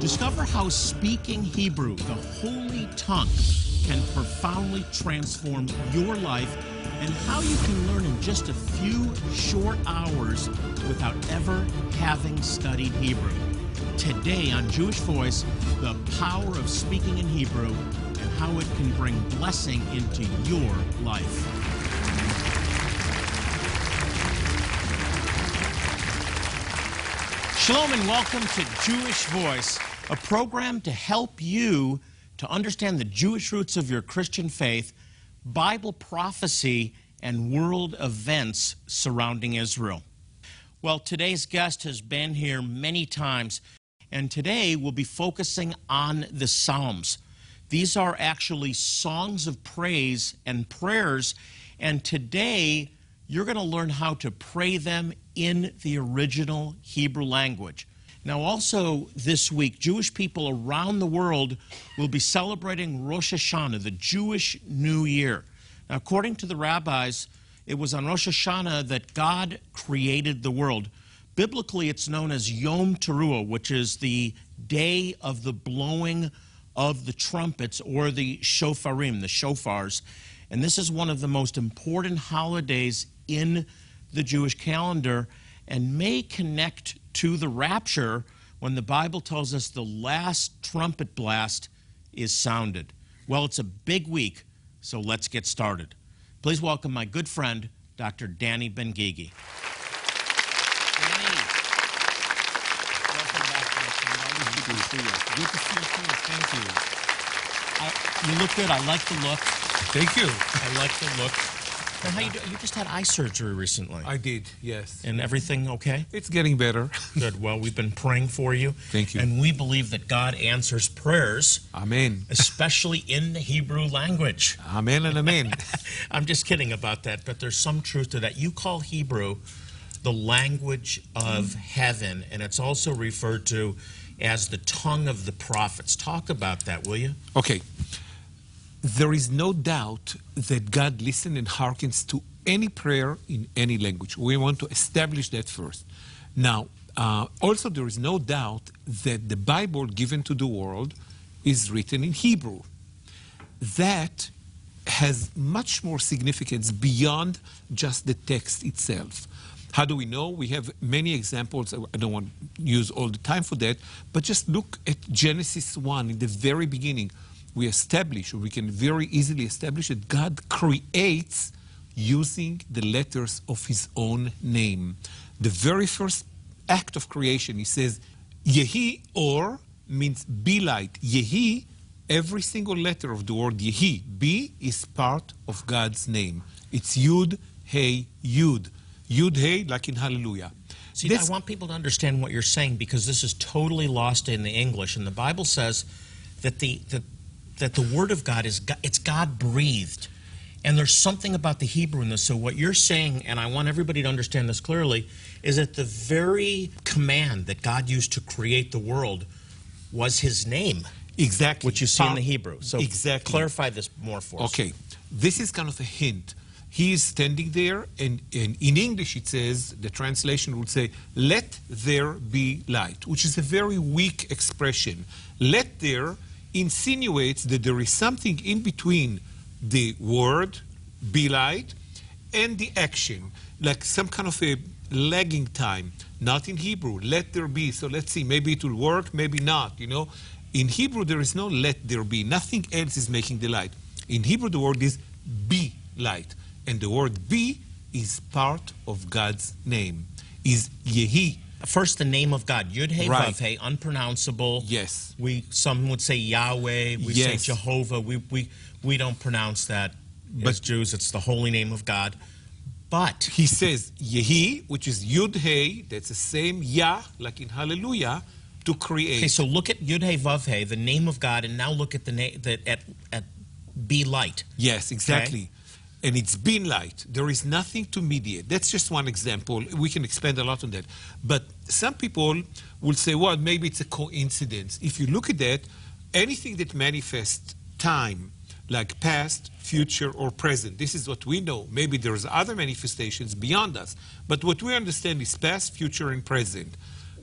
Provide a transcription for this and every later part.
Discover how speaking Hebrew, the holy tongue, can profoundly transform your life and how you can learn in just a few short hours without ever having studied Hebrew. Today on Jewish Voice, the power of speaking in Hebrew and how it can bring blessing into your life. Shalom and welcome to Jewish Voice, a program to help you to understand the Jewish roots of your Christian faith, Bible prophecy, and world events surrounding Israel. Well, today's guest has been here many times, and today we'll be focusing on the Psalms. These are actually songs of praise and prayers, and today you're going to learn how to pray them in the original Hebrew language. Now, also this week, Jewish people around the world will be celebrating Rosh Hashanah, the Jewish New Year. Now, according to the rabbis, it was on Rosh Hashanah that God created the world. Biblically, it's known as Yom Teruah, which is the day of the blowing of the trumpets or the shofarim, the shofars. And this is one of the most important holidays in the Jewish calendar and may connect to the rapture when the Bible tells us the last trumpet blast is sounded. Well, it's a big week, so let's get started. Please welcome my good friend, Dr. Danny Ben-Gigi. Danny, welcome back, my friend. Always good to see you. Good to see you too. Thank you. I, you look good. I like the look. Thank you. I like the look. Now, how you do? You just had eye surgery recently, I did, yes. and everything okay? It's getting better. Good. Well, we've been praying for you. Thank you. And we believe that God answers prayers, Amen. especially in the Hebrew language. Amen and amen. I'm just kidding about that, but there's some truth to that. You call Hebrew the language of heaven, and it's also referred to as the tongue of the prophets. Talk about that, will you? Okay. There is no doubt that God listens and hearkens to any prayer in any language. We want to establish that first. Now, uh, also, there is no doubt that the Bible given to the world is written in Hebrew. That has much more significance beyond just the text itself. How do we know? We have many examples. I don't want to use all the time for that, but just look at Genesis 1 in the very beginning. We establish, or we can very easily establish, that God creates using the letters of his own name. The very first act of creation, he says, Yehi or means be light. Yehi, every single letter of the word Yehi, be is part of God's name. It's Yud, Hey, Yud. Yud, Hey, like in Hallelujah. See, This- I want people to understand what you're saying because this is totally lost in the English, and the Bible says that the that, that the Word of God is God, it's God breathed, and there's something about the Hebrew in this. So what you're saying, and I want everybody to understand this clearly, is that the very command that God used to create the world was His name, Exactly. which you see in the Hebrew. So exactly. clarify this more for us. Okay, this is kind of a hint. He is standing there, and, and in English it says, the translation would say, let there be light, which is a very weak expression. Let there insinuates that there is something in between the word, be light, and the action, like some kind of a lagging time. Not in Hebrew, let there be. So let's see, maybe it will work, maybe not, you know. In Hebrew, there is no let there be. Nothing else is making the light. In Hebrew, the word is be light. And the word be is part of God's name, is Yehi. First, the name of God, Yud Hey Right. Vav Hey, unpronounceable. Yes. We some would say Yahweh. We say Jehovah. We we we don't pronounce that as Jews. It's the holy name of God. But He says Yehi, which is Yud Hey, that's the same Yah, like in Hallelujah, to create. okay, so look at Yud Hey Vav Hey, the name of God, and now look at the name that at at be light. Yes, exactly. And it's been light. There is nothing to mediate. That's just one example. We can expand a lot on that. But some people will say, well, maybe it's a coincidence. If you look at that, anything that manifests time, like past, future, or present, this is what we know. Maybe there's other manifestations beyond us. But what we understand is past, future, and present.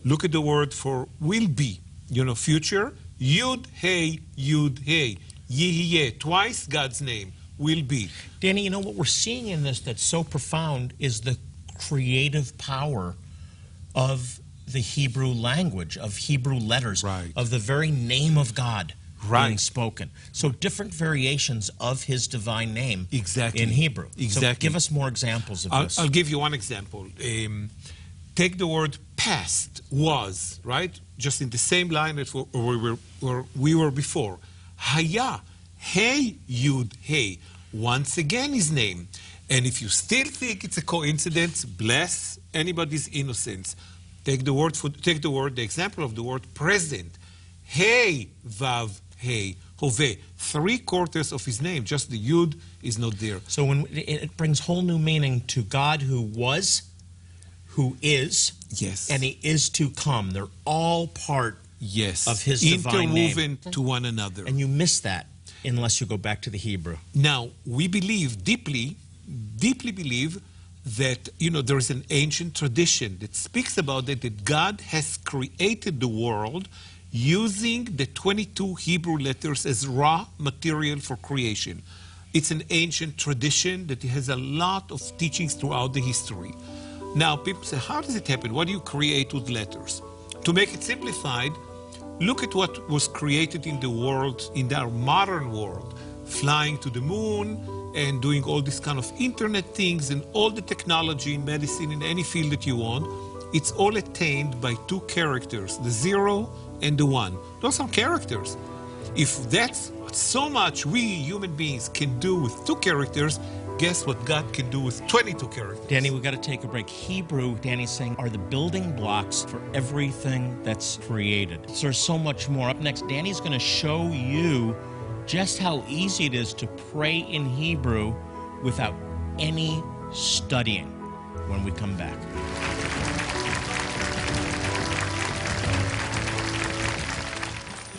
Look at the word for will be. you know, future, Yud Hey Yud Hey, Yihye, twice God's name will be. Danny, you know what we're seeing in this that's so profound is the creative power of the Hebrew language, of Hebrew letters, Right. of the very name of God being spoken. So different variations of his divine name Exactly. in Hebrew. So Exactly. give us more examples of I'll, this. I'll give you one example. Um, take the word past, was, right? Just in the same line that we we were, were, we were before. Haya, hey, yud, hey. Once again, his name. And if you still think it's a coincidence, bless anybody's innocence. Take the word, for, take the word, the example of the word present. Hey, vav, hey, hove. Three quarters of his name, just the yud is not there. So when it brings whole new meaning to God who was, who is, Yes. and he is to come. They're all part, Yes. of his divine name. interwoven to one another. and you miss that unless you go back to the Hebrew. now, we believe deeply, deeply believe that, you know, there is an ancient tradition that speaks about it, that God has created the world using the 22 Hebrew letters as raw material for creation. It's an ancient tradition that has a lot of teachings throughout the history. Now, people say, how does it happen? What do you create with letters? To make it simplified, look at what was created in the world, in our modern world, flying to the moon and doing all these kind of internet things and all the technology in medicine in any field that you want. It's all attained by two characters, the zero and the one. Those are characters. If that's so much we human beings can do with two characters, guess what God can do with 22 characters? Danny, we've got to take a break. Hebrew, Danny's saying, are the building blocks for everything that's created. So there's so much more. Up next, Danny's going to show you just how easy it is to pray in Hebrew without any studying when we come back.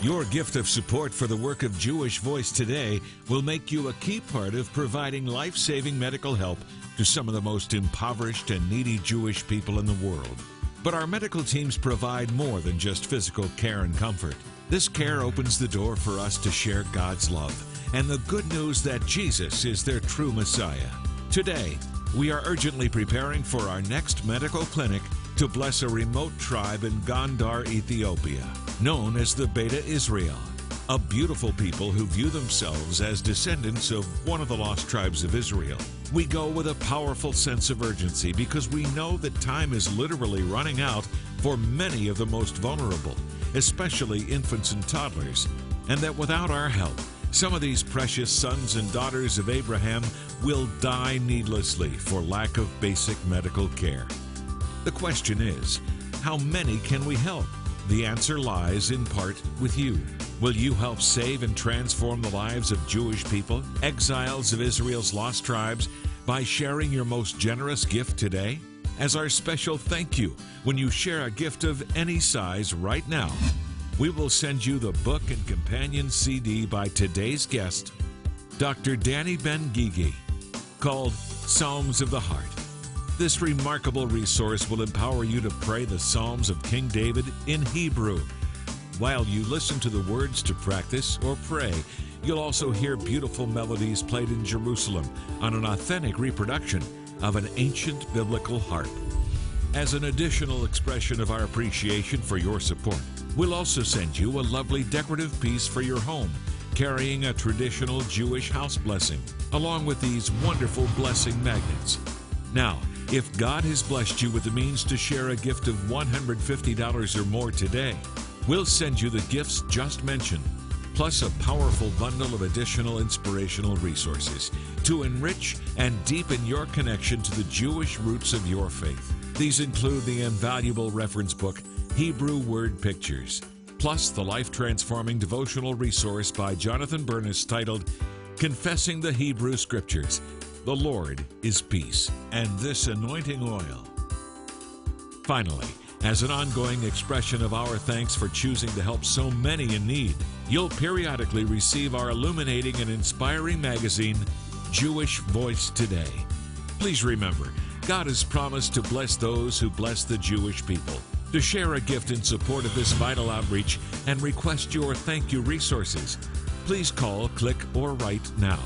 Your gift of support for the work of Jewish Voice today will make you a key part of providing life saving medical help to some of the most impoverished and needy Jewish people in the world. But our medical teams provide more than just physical care and comfort. This care opens the door for us to share God's love and the good news that Jesus is their true Messiah. Today, we are urgently preparing for our next medical clinic to bless a remote tribe in Gondar, Ethiopia, known as the Beta Israel, a beautiful people who view themselves as descendants of one of the lost tribes of Israel. We go with a powerful sense of urgency because we know that time is literally running out for many of the most vulnerable, especially infants and toddlers, and that without our help, some of these precious sons and daughters of Abraham will die needlessly for lack of basic medical care. The question is, how many can we help? The answer lies in part with you. Will you help save and transform the lives of Jewish people, exiles of Israel's lost tribes, by sharing your most generous gift today? As our special thank you, when you share a gift of any size right now, we will send you the book and companion CD by today's guest, Dr. Danny Ben Gigi, called Psalms of the Heart. This remarkable resource will empower you to pray the Psalms of King David in Hebrew. While you listen to the words to practice or pray, you'll also hear beautiful melodies played in Jerusalem on an authentic reproduction of an ancient biblical harp. As an additional expression of our appreciation for your support, we'll also send you a lovely decorative piece for your home, carrying a traditional Jewish house blessing, along with these wonderful blessing magnets. Now, if God has blessed you with the means to share a gift of $150 or more today, we'll send you the gifts just mentioned, plus a powerful bundle of additional inspirational resources to enrich and deepen your connection to the Jewish roots of your faith. These include the invaluable reference book, Hebrew Word Pictures, plus the life transforming devotional resource by Jonathan Bernis titled Confessing the Hebrew Scriptures. The Lord is peace, and this anointing oil. Finally, as an ongoing expression of our thanks for choosing to help so many in need, you'll periodically receive our illuminating and inspiring magazine, Jewish Voice Today. Please remember, God has promised to bless those who bless the Jewish people. To share a gift in support of this vital outreach and request your thank you resources, please call, click, or write now.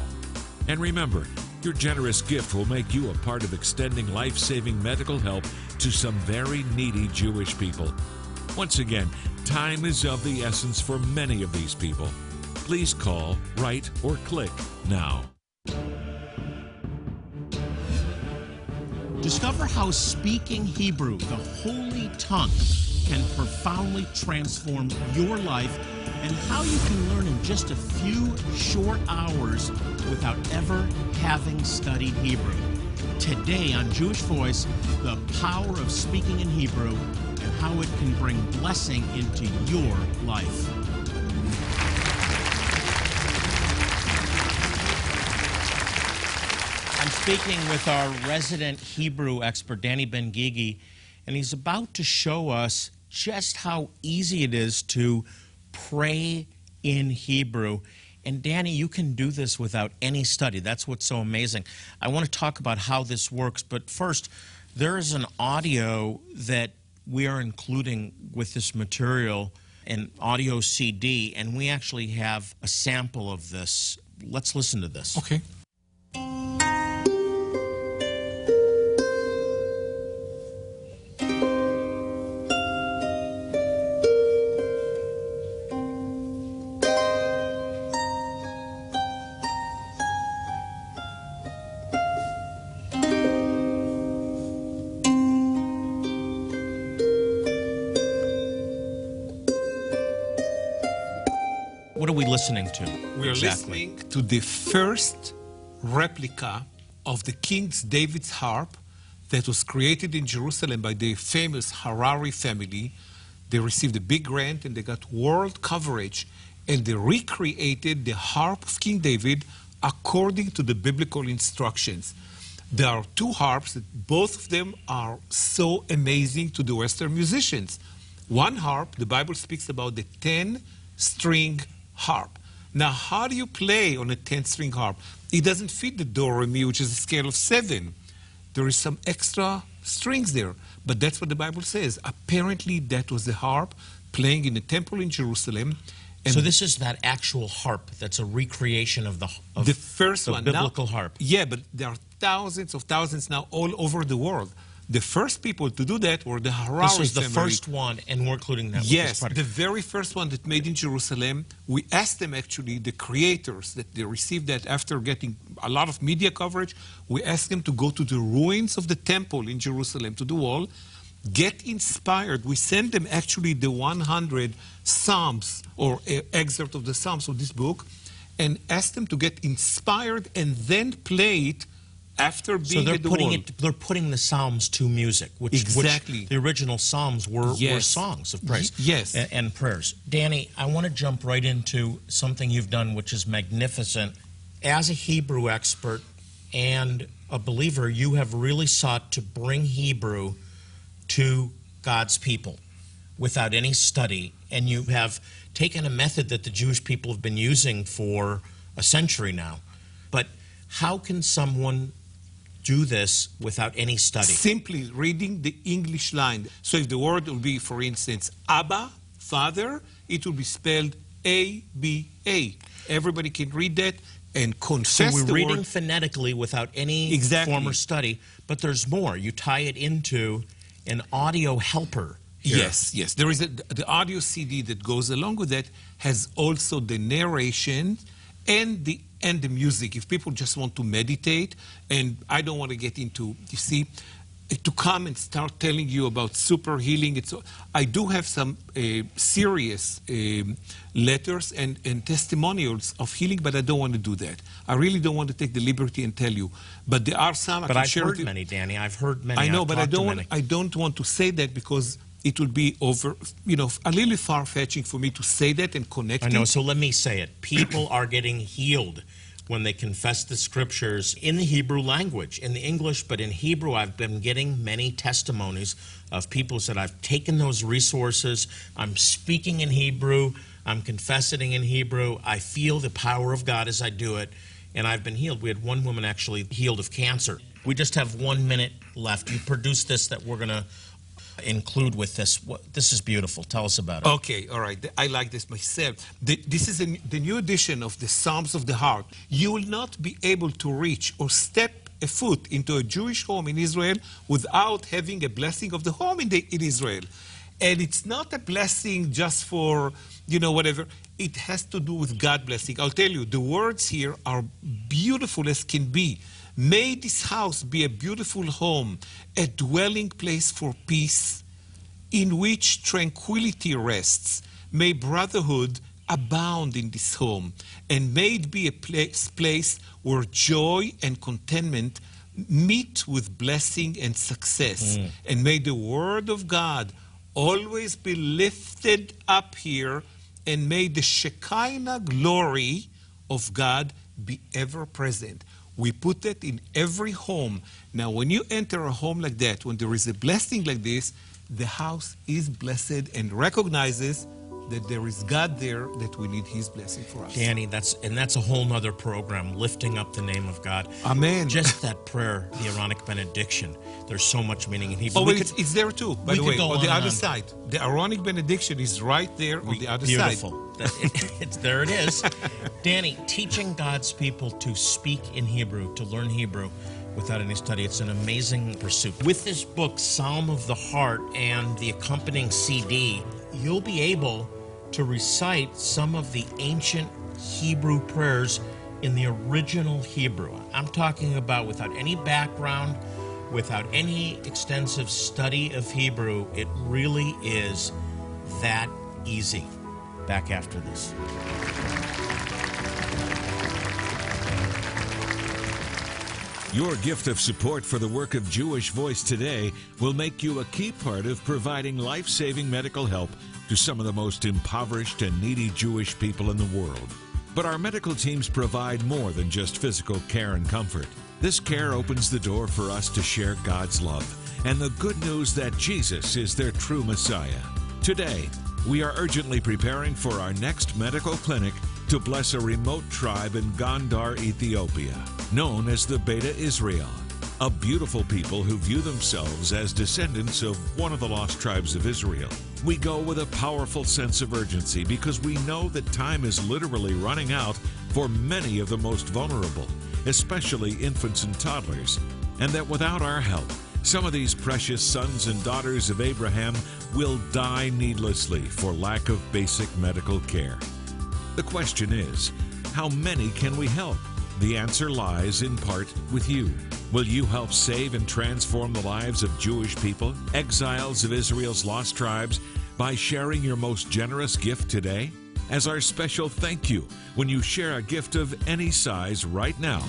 And remember, your generous gift will make you a part of extending life saving medical help to some very needy Jewish people. Once again, time is of the essence for many of these people. Please call, write, or click now. Discover how speaking Hebrew, the holy tongue, can profoundly transform your life and how you can learn in just a few short hours without ever having studied Hebrew. Today on Jewish Voice, the power of speaking in Hebrew and how it can bring blessing into your life. I'm speaking with our resident Hebrew expert, Danny Ben Gigi, and he's about to show us just how easy it is to pray in Hebrew. And Danny, you can do this without any study. That's what's so amazing. I want to talk about how this works, but first, there is an audio that we are including with this material, an audio CD, and we actually have a sample of this. Let's listen to this. Okay. We listening to? We are exactly? listening to the first replica of the King David's harp that was created in Jerusalem by the famous Harari family. They received a big grant and they got world coverage and they recreated the harp of King David according to the biblical instructions. There are two harps that both of them are so amazing to the Western musicians. One harp, the Bible speaks about the 10 string harp. Now, how do you play on a 10 string harp? It doesn't fit the do re mi, which is a scale of seven. There is some extra strings there, but that's what the Bible says. Apparently, that was the harp playing in the temple in Jerusalem. And So this is that actual harp that's a recreation of the of the first the one, now- biblical harp. Yeah, but there are thousands of thousands now all over the world. The first people to do that were the Harari This was the family. first one, and we're including that. this Yes, the very first one that made in Jerusalem. We asked them actually, the creators, that they received that after getting a lot of media coverage. We asked them to go to the ruins of the temple in Jerusalem, to the wall, get inspired. We sent them actually the 100 Psalms or uh, excerpt of the Psalms of this book, and asked them to get inspired and then play it after being so they're the putting it. They're putting the Psalms to music, which, Exactly. which the original Psalms were, were songs of praise. Y- yes. a- and, prayers. Danny, I want to jump right into something you've done, which is magnificent. As a Hebrew expert and a believer, you have really sought to bring Hebrew to God's people without any study, and you have taken a method that the Jewish people have been using for a century now. But how can someone do this without any study? Simply reading the English line. So if the word will be, for instance, Abba, Father, it will be spelled A B A. Everybody can read that and So we're reading word. phonetically without any Exactly. former study, but there's more. You tie it into an audio helper. here. Yes, yes. There is a, the audio CD that goes along with that has also the narration and the and the music. If people just want to meditate, and I don't want to get into, you see, to come and start telling you about super healing. It's I do have some uh, serious um, letters and, and testimonials of healing, but I don't want to do that. I really don't want to take the liberty and tell you. But there are some. I But can I've share heard with you. many, Danny. I've heard many. I know, I've but I don't want. I don't want to say that because it would be over, you know, a little far fetching for me to say that and connect I know. it. So let me say it. People are getting healed when they confess the scriptures in the Hebrew language, in the English, but in Hebrew. I've been getting many testimonies of people said, I've taken those resources, I'm speaking in Hebrew, I'm confessing in Hebrew, I feel the power of God as I do it, and I've been healed. We had one woman actually healed of cancer. We just have one minute left. You produced this that we're going to include with this. What, this is beautiful. Tell us about it. Okay, all right. I like this myself. The, this is a, the new edition of the Psalms of the Heart. You will not be able to reach or step a foot into a Jewish home in Israel without having a blessing of the home in, the, in Israel. And it's not a blessing just for, you know, whatever. It has to do with God blessing. I'll tell you, the words here are beautiful as can be. May this house be a beautiful home, a dwelling place for peace, in which tranquility rests. May brotherhood abound in this home, and may it be a place, place where joy and contentment meet with blessing and success. Mm. And may the word of God always be lifted up here, and may the Shekinah glory of God be ever present. We put that in every home. Now, when you enter a home like that, when there is a blessing like this, the house is blessed and recognizes that there is God there that we need His blessing for us. Danny, that's and that's a whole nother program, lifting up the name of God. Amen. Just that prayer, the Aaronic benediction. There's so much meaning in Hebrew. Oh, We well, could- it's, it's there too, by we the way, go on the other on. side. The Aaronic benediction is right there on the other side. Beautiful. It- it's, there it is. Danny, teaching God's people to speak in Hebrew, to learn Hebrew without any study, it's an amazing pursuit. With this book, Psalm of the Heart, and the accompanying CD, you'll be able to recite some of the ancient Hebrew prayers in the original Hebrew. I'm talking about without any background, without any extensive study of Hebrew. It really is that easy. Back after this. Your gift of support for the work of Jewish Voice today will make you a key part of providing life saving medical help to some of the most impoverished and needy Jewish people in the world. But our medical teams provide more than just physical care and comfort. This care opens the door for us to share God's love and the good news that Jesus is their true Messiah. Today, we are urgently preparing for our next medical clinic to bless a remote tribe in Gondar, Ethiopia, known as the Beta Israel, a beautiful people who view themselves as descendants of one of the lost tribes of Israel. We go with a powerful sense of urgency because we know that time is literally running out for many of the most vulnerable, especially infants and toddlers, and that without our help, some of these precious sons and daughters of Abraham will die needlessly for lack of basic medical care. The question is, how many can we help? The answer lies in part with you. Will you help save and transform the lives of Jewish people, exiles of Israel's lost tribes, by sharing your most generous gift today? As our special thank you, when you share a gift of any size right now,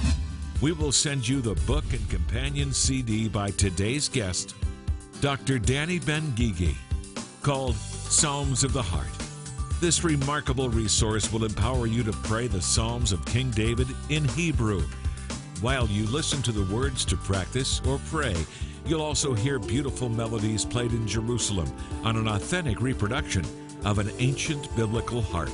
we will send you the book and companion CD by today's guest, Dr. Danny Ben Gigi, called Psalms of the Heart. This remarkable resource will empower you to pray the Psalms of King David in Hebrew. While you listen to the words to practice or pray, you'll also hear beautiful melodies played in Jerusalem on an authentic reproduction of an ancient biblical harp.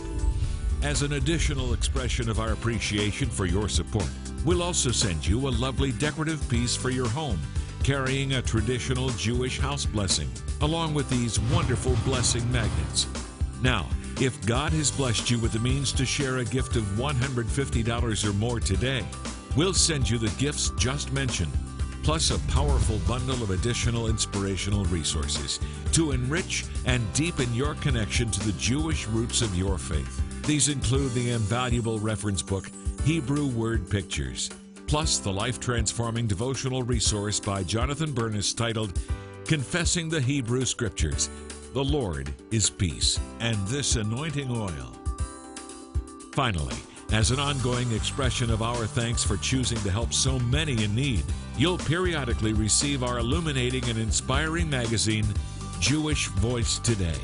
As an additional expression of our appreciation for your support, we'll also send you a lovely decorative piece for your home carrying a traditional Jewish house blessing, along with these wonderful blessing magnets. Now, if God has blessed you with the means to share a gift of $150 or more today, we'll send you the gifts just mentioned, plus a powerful bundle of additional inspirational resources to enrich and deepen your connection to the Jewish roots of your faith. These include the invaluable reference book, Hebrew Word Pictures, plus the life transforming devotional resource by Jonathan Bernis titled Confessing the Hebrew Scriptures. The Lord is Peace, and this anointing oil. Finally, as an ongoing expression of our thanks for choosing to help so many in need, you'll periodically receive our illuminating and inspiring magazine, Jewish Voice Today.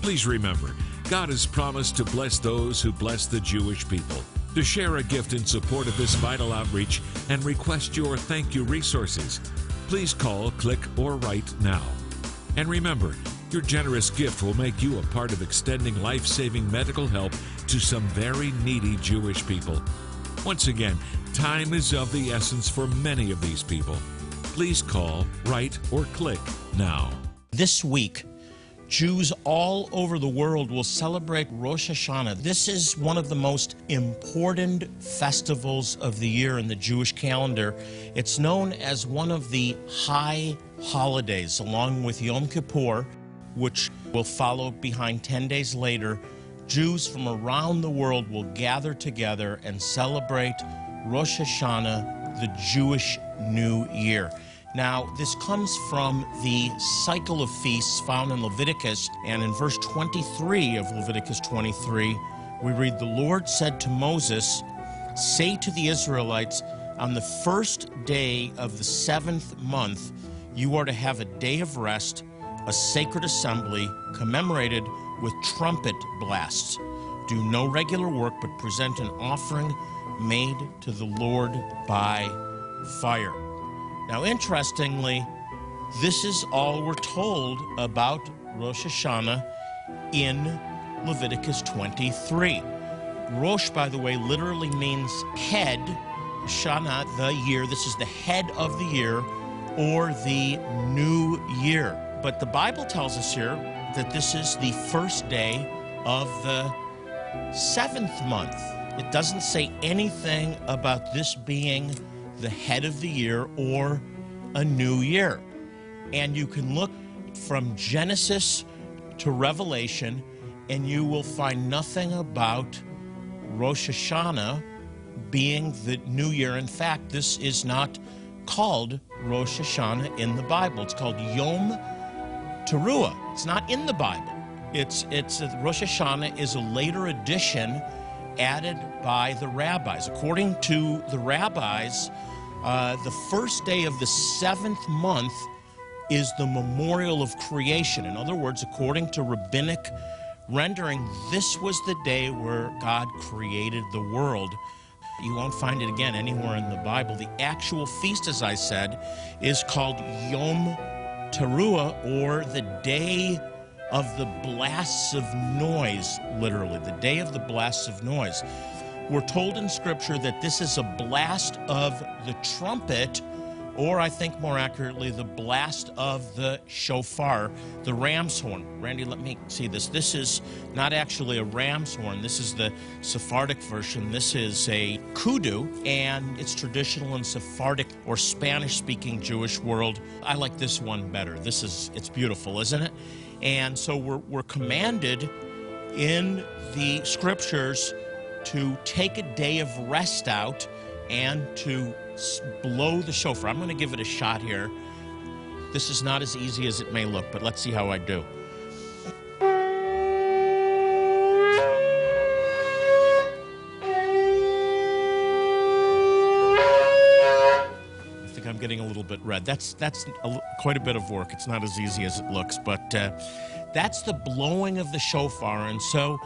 Please remember, God has promised to bless those who bless the Jewish people. To share a gift in support of this vital outreach and request your thank you resources, please call, click, or write now. And remember, your generous gift will make you a part of extending life saving medical help to some very needy Jewish people. Once again, time is of the essence for many of these people. Please call, write, or click now. This week, Jews all over the world will celebrate Rosh Hashanah. This is one of the most important festivals of the year in the Jewish calendar. It's known as one of the high holidays, along with Yom Kippur, which will follow behind 10 days later. Jews from around the world will gather together and celebrate Rosh Hashanah, the Jewish New Year. Now, this comes from the cycle of feasts found in Leviticus, and in verse 23 of Leviticus 23, we read, The Lord said to Moses, Say to the Israelites, on the first day of the seventh month, you are to have a day of rest, a sacred assembly commemorated with trumpet blasts. Do no regular work, but present an offering made to the Lord by fire. Now, interestingly, this is all we're told about Rosh Hashanah in Leviticus 23. Rosh, by the way, literally means head. Shana, the year. This is the head of the year or the new year. But the Bible tells us here that this is the first day of the seventh month. It doesn't say anything about this being the head of the year or a new year. And you can look from Genesis to Revelation, and you will find nothing about Rosh Hashanah being the new year. In fact, this is not called Rosh Hashanah in the Bible. It's called Yom Teruah. It's not in the Bible. It's it's Rosh Hashanah is a later addition added by the rabbis. According to the rabbis, uh, the first day of the seventh month is the memorial of creation. In other words, according to rabbinic rendering, this was the day where God created the world. You won't find it again anywhere in the Bible. The actual feast, as I said, is called Yom Teruah, or the day of the blasts of noise, literally, the day of the blasts of noise. We're told in Scripture that this is a blast of the trumpet, or I think more accurately, the blast of the shofar, the ram's horn. Randy, let me see this. This is not actually a ram's horn. This is the Sephardic version. This is a kudu, and it's traditional in Sephardic or Spanish speaking Jewish world. I like this one better. This is, it's beautiful, isn't it? And so we're, we're commanded in the scriptures to take a day of rest out and to blow the shofar. I'm going to give it a shot here. This is not as easy as it may look, but let's see how I do. I think I'm getting a little bit red. That's that's a, quite a bit of work. It's not as easy as it looks, but uh, that's the blowing of the shofar, and so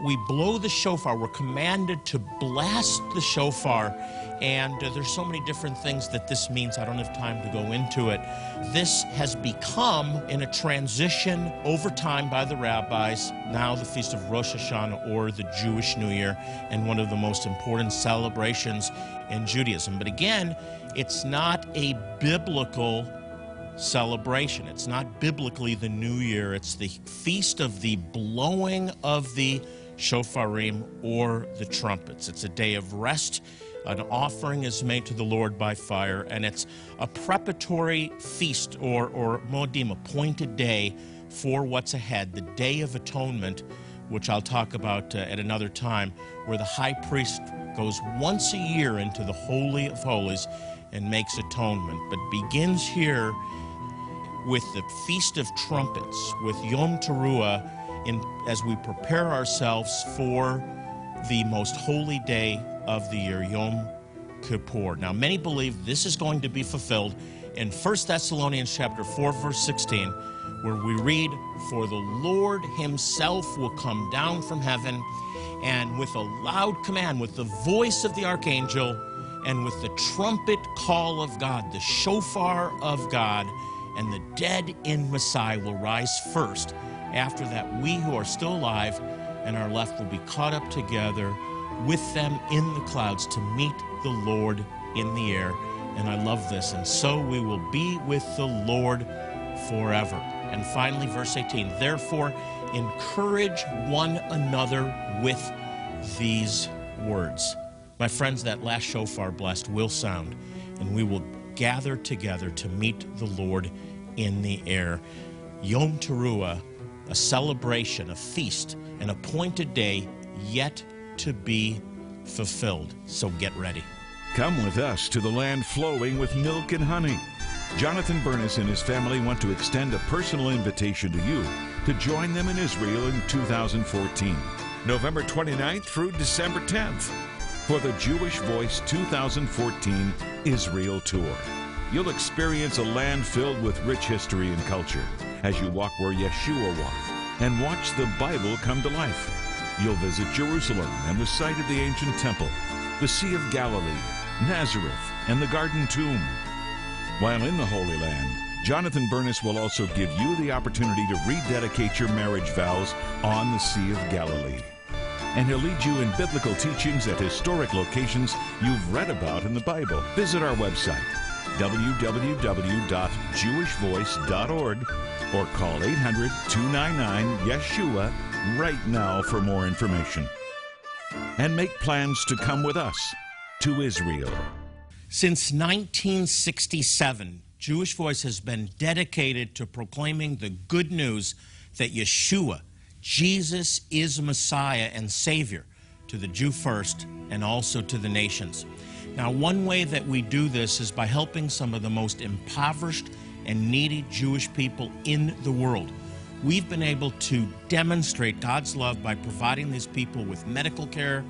we blow the shofar. We're commanded to blast the shofar. And uh, there's so many different things that this means. I don't have time to go into it. This has become, in a transition over time by the rabbis, now the Feast of Rosh Hashanah or the Jewish New Year, and one of the most important celebrations in Judaism. But again, it's not a biblical celebration. It's not biblically the New Year, it's the feast of the blowing of the shofarim, or the trumpets. It's a day of rest. An offering is made to the Lord by fire, and it's a preparatory feast or, or modim, appointed day for what's ahead, the Day of Atonement, which I'll talk about uh, at another time, where the high priest goes once a year into the Holy of Holies and makes atonement, but begins here with the Feast of Trumpets, with Yom Teruah in, as we prepare ourselves for the most holy day of the year, Yom Kippur. Now, many believe this is going to be fulfilled in 1 Thessalonians chapter 4, verse 16, where we read, For the Lord himself will come down from heaven, and with a loud command, with the voice of the archangel, and with the trumpet call of God, the shofar of God, and the dead in Messiah will rise first. After that, we who are still alive and are left will be caught up together with them in the clouds to meet the Lord in the air. And I love this. And so we will be with the Lord forever. And finally, verse 18 Therefore, encourage one another with these words. My friends, that last shofar blessed will sound, and we will gather together to meet the Lord in the air. Yom Teruah, a celebration, a feast, an appointed day yet to be fulfilled. So get ready. Come with us to the land flowing with milk and honey. Jonathan Bernis and his family want to extend a personal invitation to you to join them in Israel in 2014, November 29th through December 10th, for the Jewish Voice 2014 Israel Tour. You'll experience a land filled with rich history and culture as you walk where Yeshua walked and watch the Bible come to life. You'll visit Jerusalem and the site of the ancient temple, the Sea of Galilee, Nazareth, and the Garden Tomb. While in the Holy Land, Jonathan Bernis will also give you the opportunity to rededicate your marriage vows on the Sea of Galilee. And he'll lead you in biblical teachings at historic locations you've read about in the Bible. Visit our website, www.jewishvoice.org, or call 800 299 Yeshua right now for more information. And make plans to come with us to Israel. Since 1967, Jewish Voice has been dedicated to proclaiming the good news that Yeshua, Jesus, is Messiah and Savior to the Jew first and also to the nations. Now, one way that we do this is by helping some of the most impoverished and needy Jewish people in the world. We've been able to demonstrate God's love by providing these people with medical care,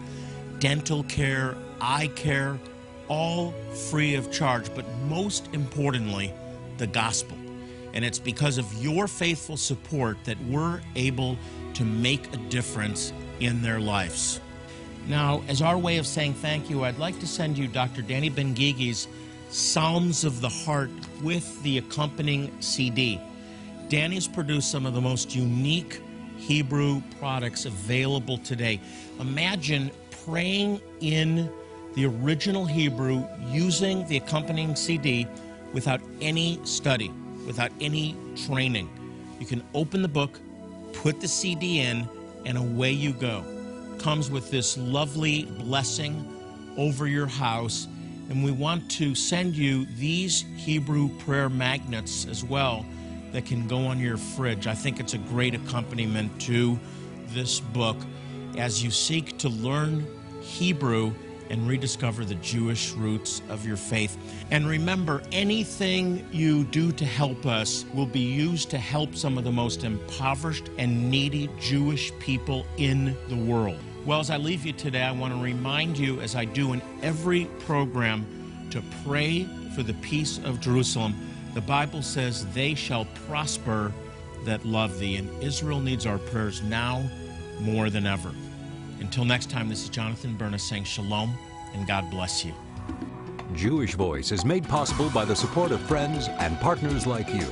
dental care, eye care, all free of charge, but most importantly, the gospel. And it's because of your faithful support that we're able to make a difference in their lives. Now, as our way of saying thank you, I'd like to send you Dr. Danny Ben-Gigi's Psalms of the Heart with the accompanying CD. Danny's produced some of the most unique Hebrew products available today. Imagine praying in the original Hebrew using the accompanying CD without any study, without any training. You can open the book, put the CD in, and away you go. Comes with this lovely blessing over your house. And we want to send you these Hebrew prayer magnets as well that can go on your fridge. I think it's a great accompaniment to this book as you seek to learn Hebrew and rediscover the Jewish roots of your faith. And remember, anything you do to help us will be used to help some of the most impoverished and needy Jewish people in the world. Well, as I leave you today, I want to remind you, as I do in every program, to pray for the peace of Jerusalem. The Bible says, They shall prosper that love thee. And Israel needs our prayers now more than ever. Until next time, this is Jonathan Bernis saying shalom and God bless you. Jewish Voice is made possible by the support of friends and partners like you.